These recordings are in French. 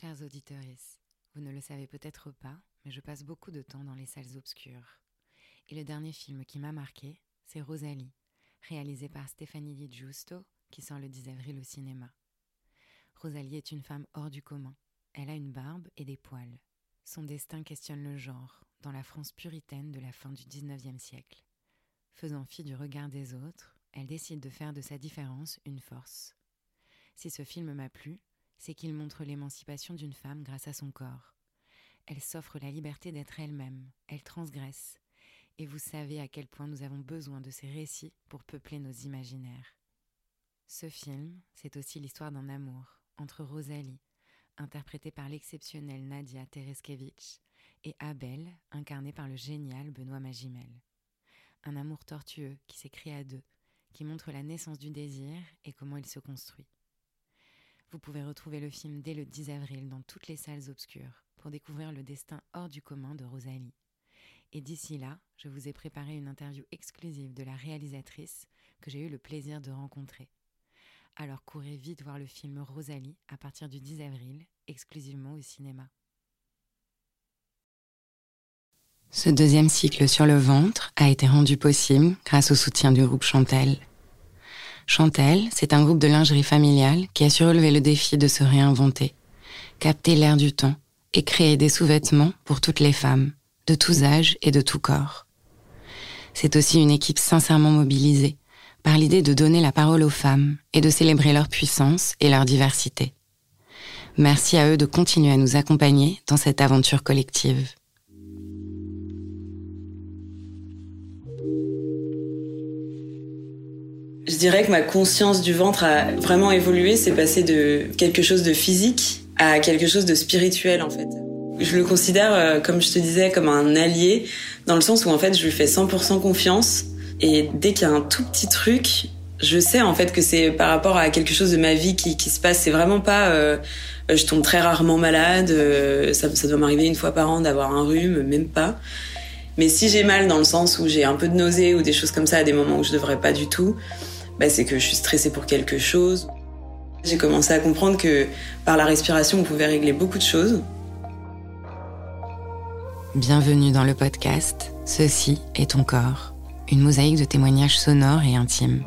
Chers auditeurs, vous ne le savez peut-être pas, mais je passe beaucoup de temps dans les salles obscures. Et le dernier film qui m'a marqué, c'est Rosalie, réalisé par Stéphanie Di Giusto, qui sort le 10 avril au cinéma. Rosalie est une femme hors du commun. Elle a une barbe et des poils. Son destin questionne le genre, dans la France puritaine de la fin du XIXe siècle. Faisant fi du regard des autres, elle décide de faire de sa différence une force. Si ce film m'a plu, c'est qu'il montre l'émancipation d'une femme grâce à son corps. Elle s'offre la liberté d'être elle-même, elle transgresse. Et vous savez à quel point nous avons besoin de ces récits pour peupler nos imaginaires. Ce film, c'est aussi l'histoire d'un amour entre Rosalie, interprétée par l'exceptionnelle Nadia Tereskevich, et Abel, incarné par le génial Benoît Magimel. Un amour tortueux qui s'écrit à deux, qui montre la naissance du désir et comment il se construit. Vous pouvez retrouver le film dès le 10 avril dans toutes les salles obscures pour découvrir le destin hors du commun de Rosalie. Et d'ici là, je vous ai préparé une interview exclusive de la réalisatrice que j'ai eu le plaisir de rencontrer. Alors courez vite voir le film Rosalie à partir du 10 avril, exclusivement au cinéma. Ce deuxième cycle sur le ventre a été rendu possible grâce au soutien du groupe Chantel. Chantel, c'est un groupe de lingerie familiale qui a su relever le défi de se réinventer, capter l'air du temps et créer des sous-vêtements pour toutes les femmes, de tous âges et de tout corps. C'est aussi une équipe sincèrement mobilisée par l'idée de donner la parole aux femmes et de célébrer leur puissance et leur diversité. Merci à eux de continuer à nous accompagner dans cette aventure collective. Je dirais que ma conscience du ventre a vraiment évolué, c'est passé de quelque chose de physique à quelque chose de spirituel en fait. Je le considère, euh, comme je te disais, comme un allié, dans le sens où en fait je lui fais 100% confiance, et dès qu'il y a un tout petit truc, je sais en fait que c'est par rapport à quelque chose de ma vie qui, qui se passe. C'est vraiment pas, euh, je tombe très rarement malade, euh, ça, ça doit m'arriver une fois par an d'avoir un rhume, même pas. Mais si j'ai mal dans le sens où j'ai un peu de nausée ou des choses comme ça à des moments où je devrais pas du tout, bah, c'est que je suis stressée pour quelque chose. J'ai commencé à comprendre que par la respiration, on pouvait régler beaucoup de choses. Bienvenue dans le podcast Ceci est ton corps, une mosaïque de témoignages sonores et intimes.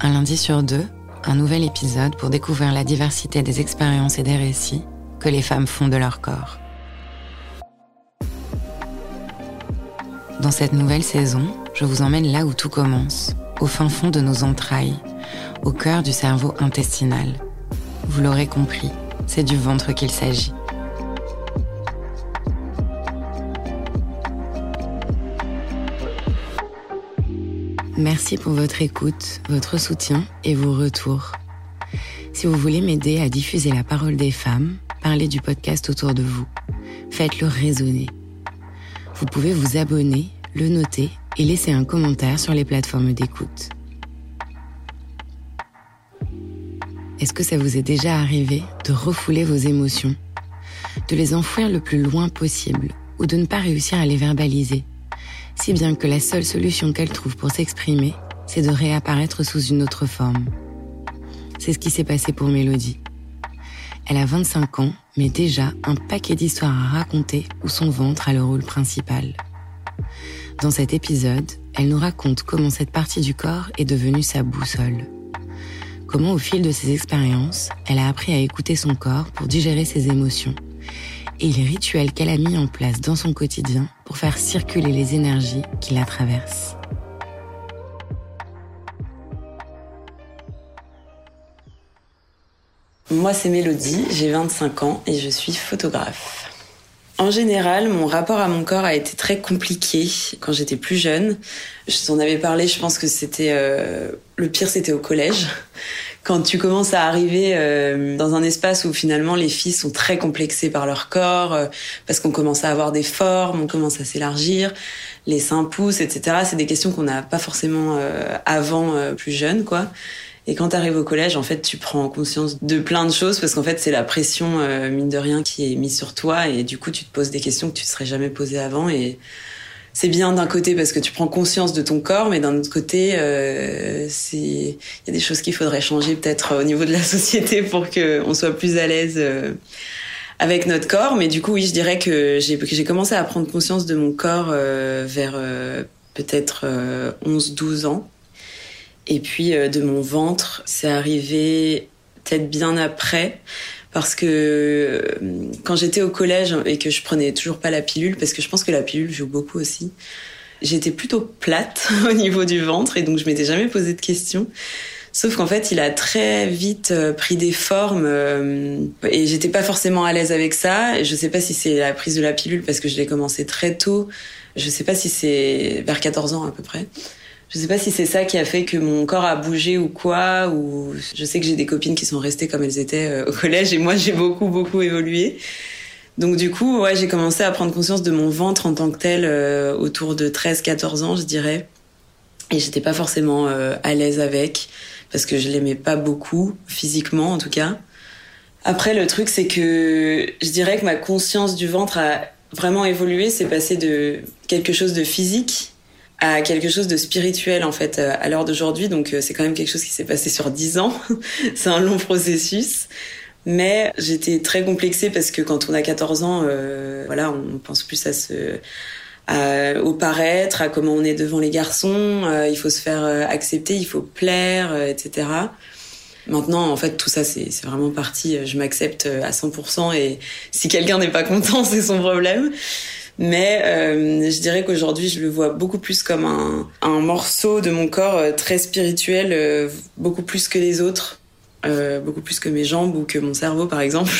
Un lundi sur deux, un nouvel épisode pour découvrir la diversité des expériences et des récits que les femmes font de leur corps. Dans cette nouvelle saison, je vous emmène là où tout commence, au fin fond de nos entrailles, au cœur du cerveau intestinal. Vous l'aurez compris, c'est du ventre qu'il s'agit. Merci pour votre écoute, votre soutien et vos retours. Si vous voulez m'aider à diffuser la parole des femmes, parlez du podcast autour de vous. Faites-le résonner. Vous pouvez vous abonner, le noter et laissez un commentaire sur les plateformes d'écoute. Est-ce que ça vous est déjà arrivé de refouler vos émotions, de les enfouir le plus loin possible ou de ne pas réussir à les verbaliser, si bien que la seule solution qu'elle trouve pour s'exprimer, c'est de réapparaître sous une autre forme? C'est ce qui s'est passé pour Mélodie. Elle a 25 ans, mais déjà un paquet d'histoires à raconter où son ventre a le rôle principal. Dans cet épisode, elle nous raconte comment cette partie du corps est devenue sa boussole. Comment au fil de ses expériences, elle a appris à écouter son corps pour digérer ses émotions et les rituels qu'elle a mis en place dans son quotidien pour faire circuler les énergies qui la traversent. Moi, c'est Mélodie, j'ai 25 ans et je suis photographe. En général, mon rapport à mon corps a été très compliqué quand j'étais plus jeune. Je t'en avais parlé, je pense que c'était euh, le pire, c'était au collège. Quand tu commences à arriver euh, dans un espace où finalement les filles sont très complexées par leur corps, euh, parce qu'on commence à avoir des formes, on commence à s'élargir, les seins poussent, etc. C'est des questions qu'on n'a pas forcément avant plus jeune, quoi. Et quand tu arrives au collège, en fait, tu prends conscience de plein de choses parce qu'en fait, c'est la pression, euh, mine de rien, qui est mise sur toi et du coup, tu te poses des questions que tu ne serais jamais posées avant et c'est bien d'un côté parce que tu prends conscience de ton corps, mais d'un autre côté, euh, il y a des choses qu'il faudrait changer peut-être au niveau de la société pour que on soit plus à l'aise euh, avec notre corps. Mais du coup, oui, je dirais que j'ai commencé à prendre conscience de mon corps vers peut-être 11-12 ans. Et puis de mon ventre, c'est arrivé peut-être bien après parce que euh, quand j'étais au collège et que je prenais toujours pas la pilule, parce que je pense que la pilule joue beaucoup aussi, j'étais plutôt plate au niveau du ventre et donc je m'étais jamais posé de questions. Sauf qu'en fait, il a très vite euh, pris des formes euh, et j'étais pas forcément à l'aise avec ça. Je sais pas si c'est la prise de la pilule parce que je l'ai commencé très tôt. Je sais pas si c'est vers 14 ans à peu près. Je sais pas si c'est ça qui a fait que mon corps a bougé ou quoi, ou je sais que j'ai des copines qui sont restées comme elles étaient euh, au collège et moi j'ai beaucoup beaucoup évolué. Donc du coup, ouais, j'ai commencé à prendre conscience de mon ventre en tant que tel euh, autour de 13-14 ans, je dirais. Et j'étais pas forcément euh, à l'aise avec parce que je l'aimais pas beaucoup physiquement en tout cas. Après le truc c'est que je dirais que ma conscience du ventre a vraiment évolué, c'est passé de quelque chose de physique à quelque chose de spirituel en fait euh, à l'heure d'aujourd'hui. Donc euh, c'est quand même quelque chose qui s'est passé sur dix ans. c'est un long processus. Mais j'étais très complexée parce que quand on a 14 ans, euh, voilà, on pense plus à ce, à, au paraître, à comment on est devant les garçons. Euh, il faut se faire accepter, il faut plaire, etc. Maintenant, en fait, tout ça, c'est vraiment parti. Je m'accepte à 100% et si quelqu'un n'est pas content, c'est son problème. Mais euh, je dirais qu'aujourd'hui, je le vois beaucoup plus comme un, morceau de mon corps euh, très spirituel, euh, beaucoup plus que les autres, beaucoup plus que mes jambes ou que mon cerveau, par exemple.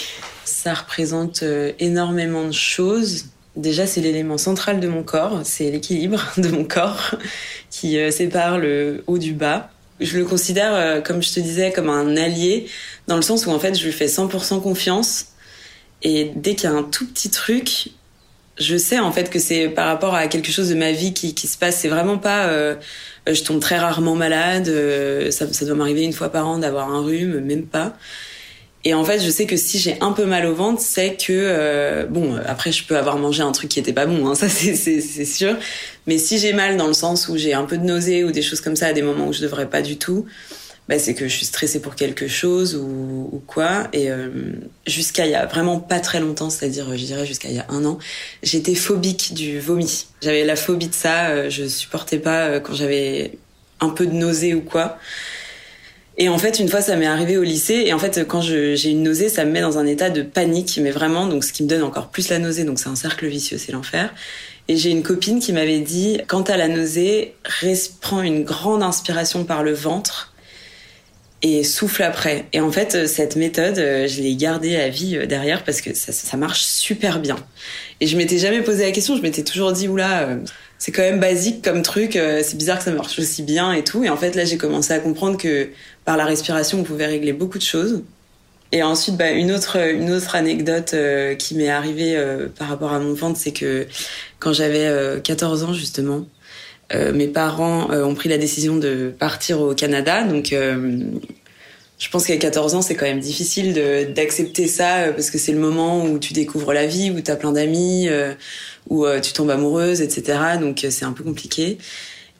Ça représente énormément de choses. Déjà, c'est l'élément central de mon corps, c'est l'équilibre de mon corps qui sépare le haut du bas. Je le considère, comme je te disais, comme un allié, dans le sens où en fait, je lui fais 100% confiance. Et dès qu'il y a un tout petit truc, je sais en fait que c'est par rapport à quelque chose de ma vie qui, qui se passe. C'est vraiment pas. Euh, je tombe très rarement malade. Euh, ça, ça, doit m'arriver une fois par an d'avoir un rhume, même pas. Et en fait, je sais que si j'ai un peu mal au ventre, c'est que euh, bon. Après, je peux avoir mangé un truc qui était pas bon, hein, ça c'est sûr. Mais si j'ai mal dans le sens où j'ai un peu de nausée ou des choses comme ça à des moments où je devrais pas du tout, bah, c'est que je suis stressée pour quelque chose ou, ou quoi. Et euh, jusqu'à il y a vraiment pas très longtemps, c'est-à-dire je dirais jusqu'à il y a un an, j'étais phobique du vomi. J'avais la phobie de ça. Euh, je supportais pas euh, quand j'avais un peu de nausée ou quoi. Et en fait, une fois, ça m'est arrivé au lycée. Et en fait, quand j'ai une nausée, ça me met dans un état de panique, mais vraiment, donc ce qui me donne encore plus la nausée. Donc c'est un cercle vicieux, c'est l'enfer. Et j'ai une copine qui m'avait dit, quand t'as la nausée, prends une grande inspiration par le ventre et souffle après. Et en fait, euh, cette méthode, euh, je l'ai gardée à vie euh, derrière parce que ça, marche super bien. Et je m'étais jamais posé la question, je m'étais toujours dit, oula, c'est quand même basique comme truc, c'est bizarre que ça marche aussi bien et tout. Et en fait, là, j'ai commencé à comprendre que par la respiration, on pouvait régler beaucoup de choses. Et ensuite, bah, une autre une autre anecdote qui m'est arrivée par rapport à mon ventre, c'est que quand j'avais 14 ans justement, euh, mes parents euh, ont pris la décision de partir au Canada. Donc, euh, je pense qu'à 14 ans, c'est quand même difficile d'accepter ça parce que c'est le moment où tu découvres la vie, où tu as plein d'amis, où tu tombes amoureuse, etc. Donc, c'est un peu compliqué.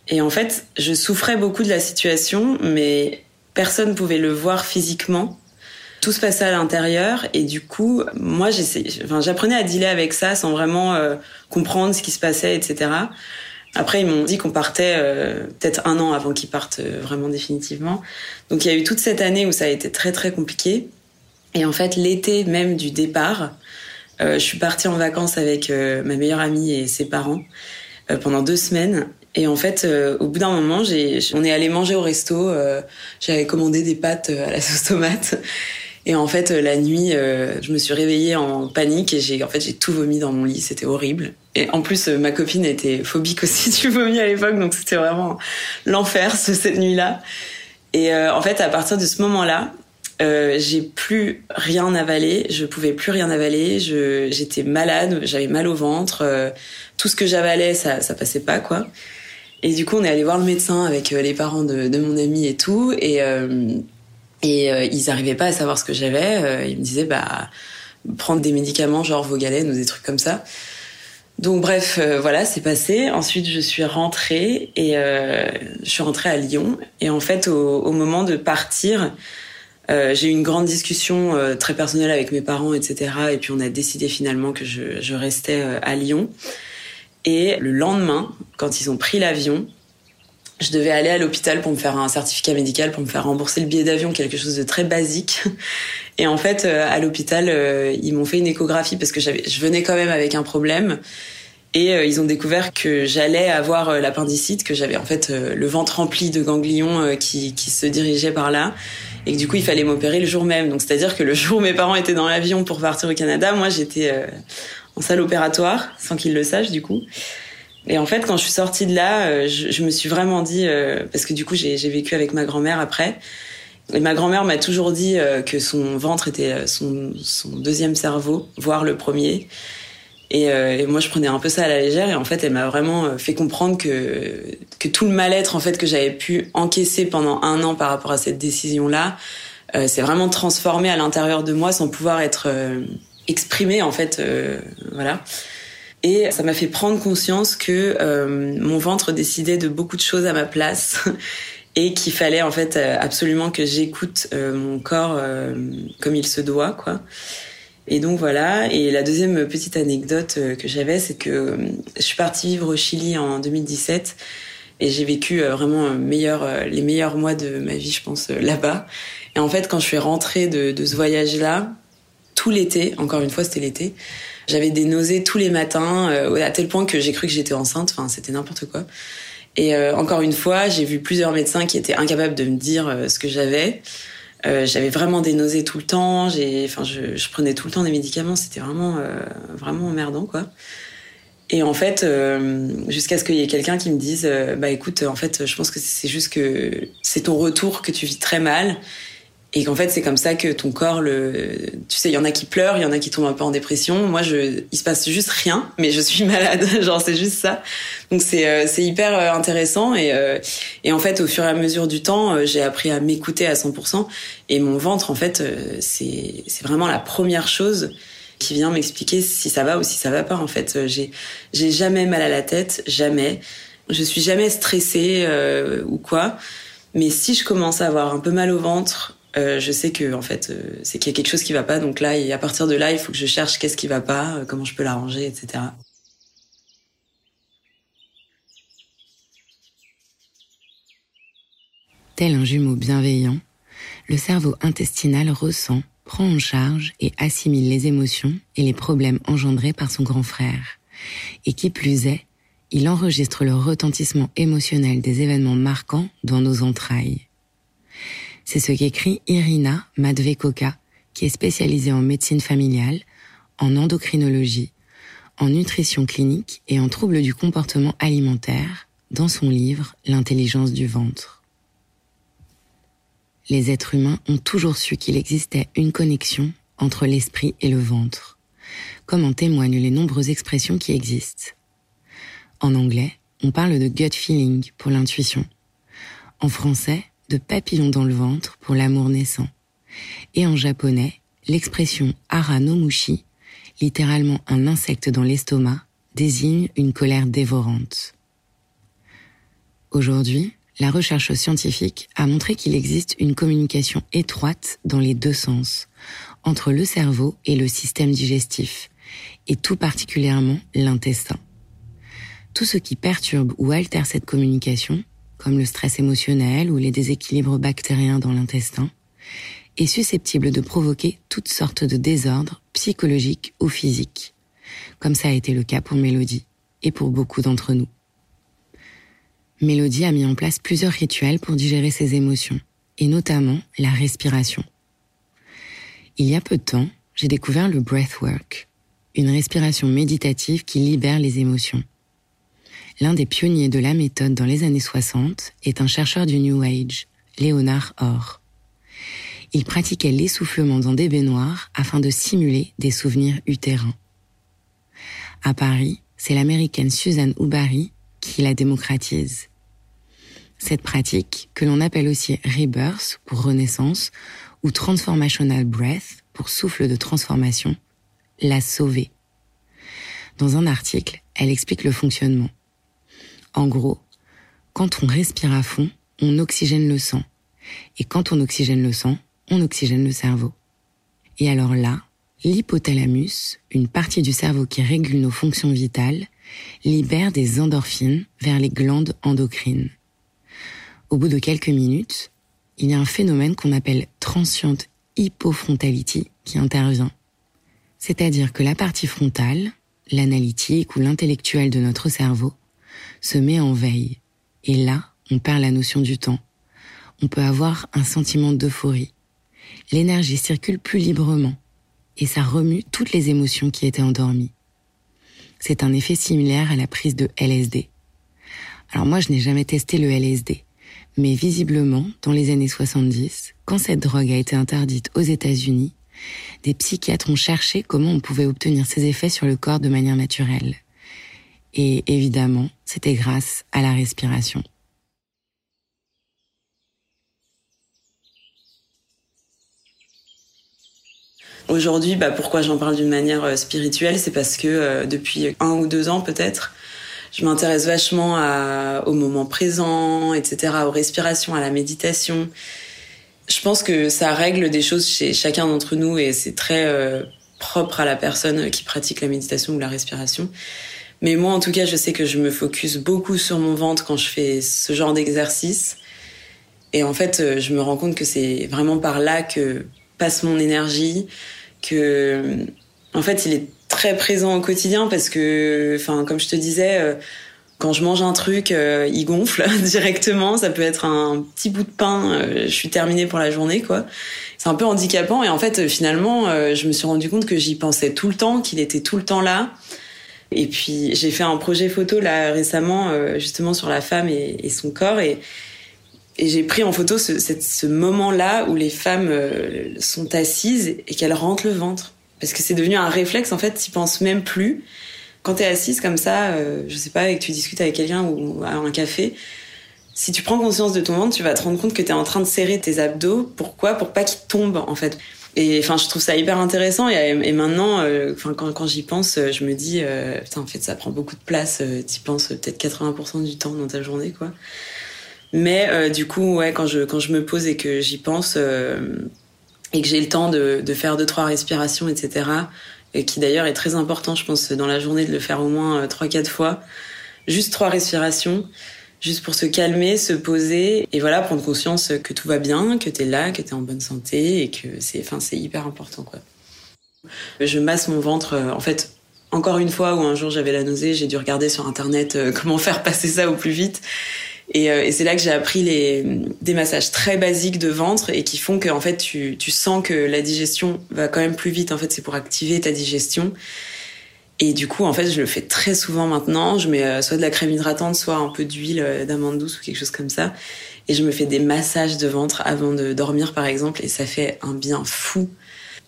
Et en fait, je souffrais beaucoup de la situation, mais personne pouvait le voir physiquement. Tout se passait à l'intérieur et du coup, moi, j'apprenais à dealer avec ça sans vraiment comprendre ce qui se passait, etc. Après, ils m'ont dit qu'on partait euh, peut-être un an avant qu'ils partent euh, vraiment définitivement. Donc il y a eu toute cette année où ça a été très très compliqué. Et en fait, l'été même du départ, euh, je suis partie en vacances avec euh, ma meilleure amie et ses parents euh, pendant deux semaines. Et en fait, au bout d'un moment, j'ai, on est allé manger au resto. J'avais commandé des pâtes à la sauce tomate. Et en fait, la nuit, je me suis réveillée en panique et j'ai en fait tout vomi dans mon lit. C'était horrible. Et en plus, euh, ma copine était phobique aussi du vomi à l'époque, donc c'était vraiment l'enfer cette nuit-là. Et euh, en fait, à partir de ce moment-là, euh, j'ai plus rien avalé, je pouvais plus rien avaler, j'étais malade, j'avais mal au ventre, euh, tout ce que j'avalais, ça, ça passait pas quoi. Et du coup, on est allé voir le médecin avec les parents de, de mon ami et tout, et et ils arrivaient pas à savoir ce que j'avais. ils me disaient bah prendre des médicaments genre Vogalen ou des trucs comme ça. Donc bref, euh, voilà, c'est passé. Ensuite, je suis rentrée et euh, je suis rentrée à Lyon. Et en fait, au, au moment de partir, euh, j'ai eu une grande discussion euh, très personnelle avec mes parents, etc. Et puis on a décidé finalement que je, je restais euh, à Lyon. Et le lendemain, quand ils ont pris l'avion, je devais aller à l'hôpital pour me faire un certificat médical, pour me faire rembourser le billet d'avion, quelque chose de très basique. Et en fait, à l'hôpital, ils m'ont fait une échographie parce que je venais quand même avec un problème. Et euh, ils ont découvert que j'allais avoir euh, l'appendicite, que j'avais en fait euh, le ventre rempli de ganglions qui, qui se dirigeaient par là. Et que du coup, il fallait m'opérer le jour même. Donc, c'est-à-dire que le jour où mes parents étaient dans l'avion pour partir au Canada, moi, j'étais en salle opératoire, sans qu'ils le sachent, du coup. Et en fait, quand je suis sortie de là, je, je me suis vraiment dit, parce que du coup, j'ai vécu avec ma grand-mère après. Et ma grand-mère m'a toujours dit que son ventre était son, son deuxième cerveau, voire le premier. Et, euh, et, moi, je prenais un peu ça à la légère. Et en fait, elle m'a vraiment euh, fait comprendre que que tout le mal-être en fait que j'avais pu encaisser pendant un an par rapport à cette décision-là, euh, s'est vraiment transformé à l'intérieur de moi sans pouvoir être euh, exprimé en fait. Euh, voilà. Et ça m'a fait prendre conscience que mon ventre décidait de beaucoup de choses à ma place. et qu'il fallait en fait absolument que j'écoute mon corps comme il se doit quoi et donc voilà. Et la deuxième petite anecdote euh, que j'avais, c'est que euh, je suis partie vivre au Chili en 2017 et j'ai vécu euh, vraiment les meilleurs mois de ma vie, je pense, là-bas. Et en fait, quand je suis rentrée de, de ce voyage-là, tout l'été, encore une fois, c'était l'été, j'avais des nausées tous les matins, à tel point que j'ai cru que j'étais enceinte. Enfin, c'était n'importe quoi. Et encore une fois, j'ai vu plusieurs médecins qui étaient incapables de me dire ce que j'avais. Euh, j'avais vraiment des nausées tout le temps. J'ai, enfin, je, je, prenais tout le temps des médicaments. C'était vraiment, euh, vraiment emmerdant, quoi. Et en fait, euh, jusqu'à ce qu'il y ait quelqu'un qui me dise, euh, bah écoute, en fait, je pense que c'est juste que c'est ton retour que tu vis très mal et qu'en fait c'est comme ça que ton corps le tu sais il y en a qui pleurent il y en a qui tombent un peu en dépression. Moi je il se passe juste rien mais je suis malade. Genre c'est juste ça. Donc c'est euh, c'est hyper euh, intéressant. Et euh, et en fait au fur et à mesure du temps j'ai appris à m'écouter à 100% et mon ventre en fait c'est c'est vraiment la première chose qui vient m'expliquer si ça va ou si ça va pas en fait. J'ai j'ai jamais mal à la tête jamais. Je suis jamais stressée euh, ou quoi. Mais si je commence à avoir un peu mal au ventre euh, je sais que en fait euh, c'est qu'il y a quelque chose qui va pas. Donc là, à partir de là, il faut que je cherche qu'est-ce qui va pas, euh, comment je peux l'arranger, etc. Tel un jumeau bienveillant, le cerveau intestinal ressent, prend en charge et assimile les émotions et les problèmes engendrés par son grand frère. Et qui plus est, il enregistre le retentissement émotionnel des événements marquants dans nos entrailles. C'est ce qu'écrit Irina Madvekoka, qui est spécialisée en médecine familiale, en endocrinologie, en nutrition clinique et en troubles du comportement alimentaire dans son livre L'intelligence du ventre. Les êtres humains ont toujours su qu'il existait une connexion entre l'esprit et le ventre, comme en témoignent les nombreuses expressions qui existent. En anglais, on parle de gut feeling pour l'intuition. En français, de papillon dans le ventre pour l'amour naissant. Et en japonais, l'expression ara no mushi, littéralement un insecte dans l'estomac, désigne une colère dévorante. Aujourd'hui, la recherche scientifique a montré qu'il existe une communication étroite dans les deux sens, entre le cerveau et le système digestif, et tout particulièrement l'intestin. Tout ce qui perturbe ou altère cette communication comme le stress émotionnel ou les déséquilibres bactériens dans l'intestin, est susceptible de provoquer toutes sortes de désordres psychologiques ou physiques, comme ça a été le cas pour Mélodie et pour beaucoup d'entre nous. Mélodie a mis en place plusieurs rituels pour digérer ses émotions, et notamment la respiration. Il y a peu de temps, j'ai découvert le breathwork, une respiration méditative qui libère les émotions L'un des pionniers de la méthode dans les années 60 est un chercheur du New Age, Léonard Orr. Il pratiquait l'essoufflement dans des baignoires afin de simuler des souvenirs utérins. À Paris, c'est l'américaine Suzanne Ubari qui la démocratise. Cette pratique, que l'on appelle aussi rebirth pour renaissance ou transformational breath pour souffle de transformation, l'a sauvée Dans un article, elle explique le fonctionnement. En gros, quand on respire à fond, on oxygène le sang. Et quand on oxygène le sang, on oxygène le cerveau. Et alors là, l'hypothalamus, une partie du cerveau qui régule nos fonctions vitales, libère des endorphines vers les glandes endocrines. Au bout de quelques minutes, il y a un phénomène qu'on appelle transient hypofrontality qui intervient. C'est-à-dire que la partie frontale, l'analytique ou l'intellectuel de notre cerveau, se met en veille. Et là, on perd la notion du temps. On peut avoir un sentiment d'euphorie. L'énergie circule plus librement et ça remue toutes les émotions qui étaient endormies. C'est un effet similaire à la prise de LSD. Alors moi, je n'ai jamais testé le LSD. Mais visiblement, dans les années 70, quand cette drogue a été interdite aux États-Unis, des psychiatres ont cherché comment on pouvait obtenir ces effets sur le corps de manière naturelle. Et évidemment, c'était grâce à la respiration. Aujourd'hui, bah, pourquoi j'en parle d'une manière euh, spirituelle, c'est parce que euh, depuis un ou deux ans peut-être, je m'intéresse vachement au moment présent, etc., aux respirations, à la méditation. Je pense que ça règle des choses chez chacun d'entre nous et c'est très euh, propre à la personne qui pratique la méditation ou la respiration. Mais moi, en tout cas, je sais que je me focus beaucoup sur mon ventre quand je fais ce genre d'exercice. Et en fait, euh, je me rends compte que c'est vraiment par là que passe mon énergie, que, en fait, il est très présent au quotidien parce que, enfin, comme je te disais, euh, quand je mange un truc, euh, il gonfle directement. Ça peut être un petit bout de pain. Je suis terminée pour la journée, quoi. C'est un peu handicapant. Et en fait, finalement, je me suis rendu compte que j'y pensais tout le temps, qu'il était tout le temps là. Et puis, j'ai fait un projet photo là récemment, justement sur la femme et, son corps. Et, j'ai pris en photo ce, moment-là où les femmes sont assises et qu'elles rentrent le ventre. Parce que c'est devenu un réflexe, en fait, t'y penses même plus. Quand t'es assise comme ça, euh, je sais pas, et que tu discutes avec quelqu'un ou à un café, si tu prends conscience de ton ventre, tu vas te rendre compte que t'es en train de serrer tes abdos. Pourquoi? Pour pas qu'ils tombent, en fait. Et enfin, je trouve ça hyper intéressant. Et, maintenant, euh, enfin, quand, j'y pense, je me dis, euh, putain, en fait, ça prend beaucoup de place. Euh, t'y penses peut-être 80% du temps dans ta journée, quoi. Mais euh, du coup, ouais, quand je quand je me pose et que j'y pense et que j'ai le temps de, de, faire deux trois respirations, etc. Et qui d'ailleurs est très important, je pense, dans la journée de le faire au moins euh, trois quatre fois. Juste trois respirations, juste pour se calmer, se poser et voilà prendre conscience que tout va bien, que t'es là, que t'es en bonne santé et que c'est, enfin c'est hyper important quoi. Je masse mon ventre, euh, en fait. Encore une fois, où un jour j'avais la nausée, j'ai dû regarder sur internet euh, comment faire passer ça au plus vite. Et, euh, et c'est là que j'ai appris les, des massages très basiques de ventre et qui font que en fait tu, tu sens que la digestion va quand même plus vite. En fait, c'est pour activer ta digestion. Et du coup, en fait, je le fais très souvent maintenant. Je mets euh, soit de la crème hydratante, soit un peu d'huile euh, d'amande douce ou quelque chose comme ça. Et je me fais des massages de ventre avant de dormir, par exemple, et ça fait un bien fou.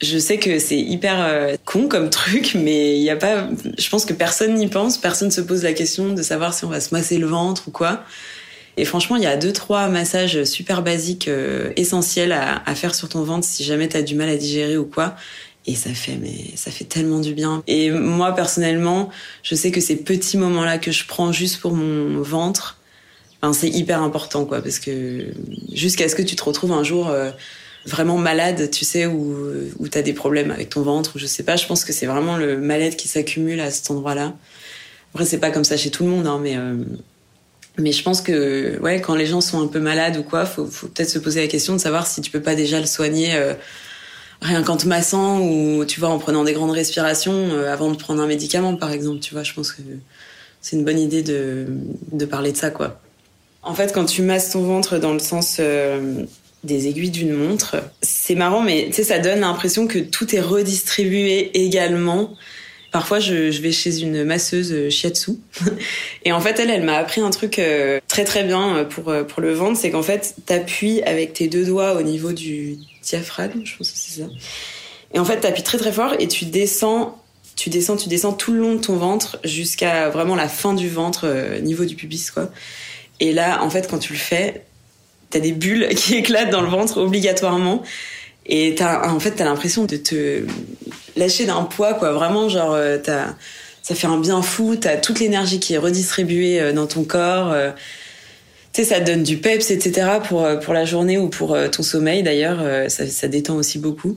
Je sais que c'est hyper con comme truc, mais il y a pas. Je pense que personne n'y pense, personne se pose la question de savoir si on va se masser le ventre ou quoi. Et franchement, il y a deux, trois massages super basiques, euh, essentiels à, à, faire sur ton ventre si jamais t'as du mal à digérer ou quoi. Et ça fait, mais ça fait tellement du bien. Et moi, personnellement, je sais que ces petits moments-là que je prends juste pour mon ventre, ben, c'est hyper important, quoi, parce que jusqu'à ce que tu te retrouves un jour euh, vraiment malade, tu sais, ou où t'as des problèmes avec ton ventre, ou je sais pas, je pense que c'est vraiment le mal-être qui s'accumule à cet endroit-là. Après, c'est pas comme ça chez tout le monde, hein, mais euh, mais je pense que ouais, quand les gens sont un peu malades ou quoi, faut, faut peut-être se poser la question de savoir si tu peux pas déjà le soigner euh, rien qu'en te massant ou tu vois en prenant des grandes respirations euh, avant de prendre un médicament par exemple. Tu vois, je pense que c'est une bonne idée de, de parler de ça quoi. En fait, quand tu masses ton ventre dans le sens euh, des aiguilles d'une montre, c'est marrant, mais tu sais, ça donne l'impression que tout est redistribué également Parfois, je, je, vais chez une masseuse euh, shiatsu. Et en fait, elle, elle m'a appris un truc euh, très très bien euh, pour, pour le ventre, c'est qu'en fait, t'appuies avec tes deux doigts au niveau du diaphragme, je pense que c'est ça. Et en fait, t'appuies très très fort et tu descends, tu descends, tu descends tout le long de ton ventre jusqu'à vraiment la fin du ventre, niveau du pubis, quoi. Et là, en fait, quand tu le fais, t'as des bulles qui éclatent dans le ventre obligatoirement. Et en fait, t'as l'impression de te lâcher d'un poids, quoi. Vraiment, genre, euh, t'as, ça fait un bien fou, t'as toute l'énergie qui est redistribuée euh, dans ton corps. Euh, tu sais, ça te donne du peps, etc. pour, pour la journée ou pour ton sommeil d'ailleurs. Ça, ça détend aussi beaucoup.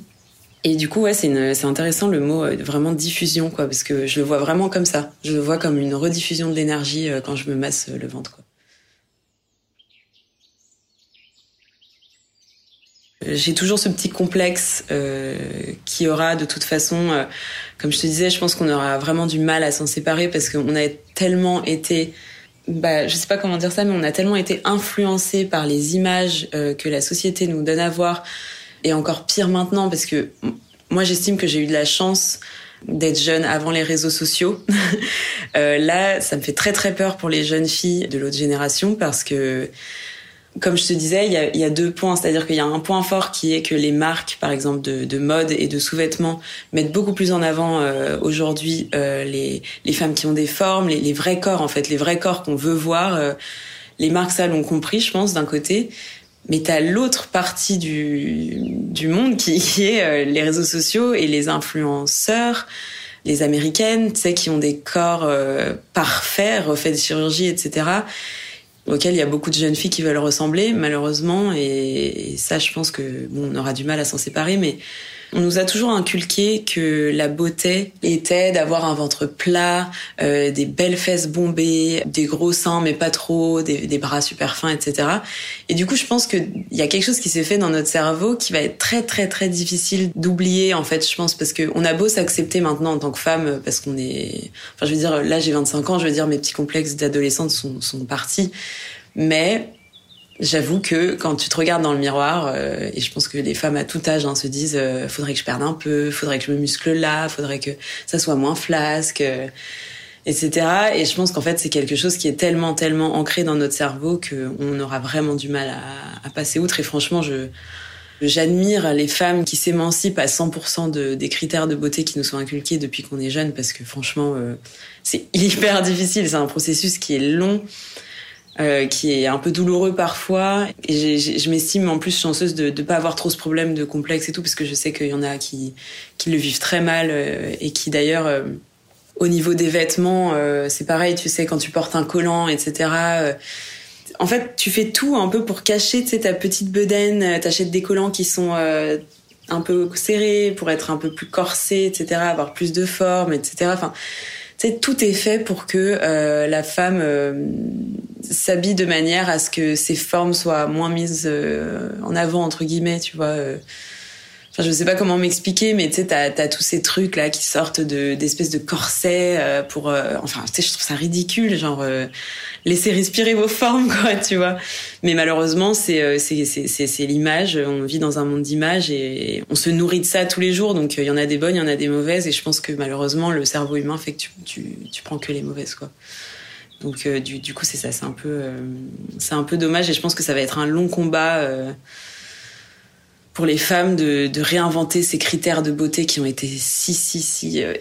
Et du coup, ouais, c'est intéressant le mot vraiment diffusion, quoi, parce que je le vois vraiment comme ça. Je le vois comme une rediffusion de l'énergie quand je me masse le ventre, quoi. J'ai toujours ce petit complexe euh, qui aura de toute façon, euh, comme je te disais, je pense qu'on aura vraiment du mal à s'en séparer parce qu'on a tellement été, bah, je sais pas comment dire ça, mais on a tellement été influencé par les images euh, que la société nous donne à voir, et encore pire maintenant parce que moi j'estime que j'ai eu de la chance d'être jeune avant les réseaux sociaux. euh, là, ça me fait très très peur pour les jeunes filles de l'autre génération parce que comme je te disais, il y a, il y a deux points. C'est-à-dire qu'il y a un point fort qui est que les marques, par exemple, de, de mode et de sous-vêtements, mettent beaucoup plus en avant euh, aujourd'hui euh, les, les femmes qui ont des formes, les, les, vrais corps, en fait, les vrais corps qu'on veut voir. Euh, les marques, ça, l'ont compris, je pense, d'un côté. Mais t'as l'autre partie du, du monde qui, qui est les réseaux sociaux et les influenceurs, les américaines, tu sais, qui ont des corps parfaits, refaits de chirurgie, etc auquel il y a beaucoup de jeunes filles qui veulent ressembler, malheureusement. Et, ça, je pense que bon, on aura du mal à s'en séparer, mais on nous a toujours inculqué que la beauté était d'avoir un ventre plat, euh, des belles fesses bombées, des gros seins mais pas trop, des, des bras super fins, etc. Et du coup, je pense qu'il y a quelque chose qui s'est fait dans notre cerveau qui va être très très très difficile d'oublier en fait. Je pense parce que on a beau s'accepter maintenant en tant que femme parce qu'on est, enfin je veux dire là j'ai 25 ans, je veux dire mes petits complexes d'adolescente sont, sont partis, mais J'avoue que quand tu te regardes dans le miroir, euh, et je pense que les femmes à tout âge hein, se disent euh, faudrait que je perde un peu, faudrait que je me muscle là, faudrait que ça soit moins flasque, euh, etc. Et je pense qu'en fait c'est quelque chose qui est tellement tellement ancré dans notre cerveau qu'on aura vraiment du mal à, à, passer outre. Et franchement, je J'admire les femmes qui s'émancipent à 100% de, des critères de beauté qui nous sont inculqués depuis qu'on est jeune, parce que franchement, euh, c'est hyper difficile. C'est un processus qui est long. Euh, qui est un peu douloureux parfois. Et je m'estime en plus chanceuse de ne pas avoir trop ce problème de complexe et tout, parce que je sais qu'il y en a qui, qui le vivent très mal euh, et qui d'ailleurs, euh, au niveau des vêtements, c'est pareil, tu sais, quand tu portes un collant, etc. en fait, tu fais tout un peu pour cacher, tu ta petite bedaine, t'achètes des collants qui sont un peu serrés pour être un peu plus corsés, etc., avoir plus de forme, etc. Enfin, tout est fait pour que euh, la femme euh, s'habille de manière à ce que ses formes soient moins mises euh, en avant entre guillemets, tu vois. Enfin, je sais pas comment m'expliquer, mais tu sais, t'as as tous ces trucs là qui sortent de d'espèces de corsets euh, pour, euh, enfin, tu sais, je trouve ça ridicule, genre euh, laissez respirer vos formes, quoi, tu vois. Mais malheureusement, c'est c'est l'image. On vit dans un monde d'images et on se nourrit de ça tous les jours. Donc il y en a des bonnes, il y en a des mauvaises, et je pense que malheureusement, le cerveau humain fait que tu tu tu prends que les mauvaises, quoi. Donc du du coup, c'est ça, c'est un peu c'est un peu dommage, et je pense que ça va être un long combat pour les femmes de, réinventer ces critères de beauté qui ont été si, si, si euh,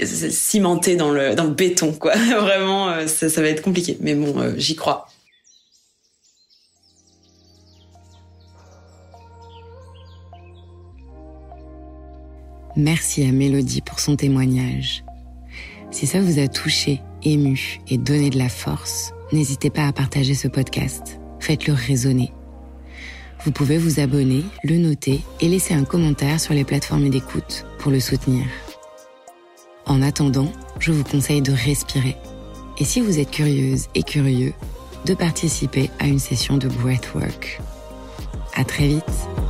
cimentés dans le, béton, quoi. Vraiment, euh, ça, ça, va être compliqué. Mais bon, euh, j'y crois. Merci à Mélodie pour son témoignage. Si ça vous a touché, ému et donné de la force, n'hésitez pas à partager ce podcast. Faites-le résonner vous pouvez vous abonner, le noter et laisser un commentaire sur les plateformes d'écoute pour le soutenir. En attendant, je vous conseille de respirer. Et si vous êtes curieuse et curieux, de participer à une session de breathwork. À très vite!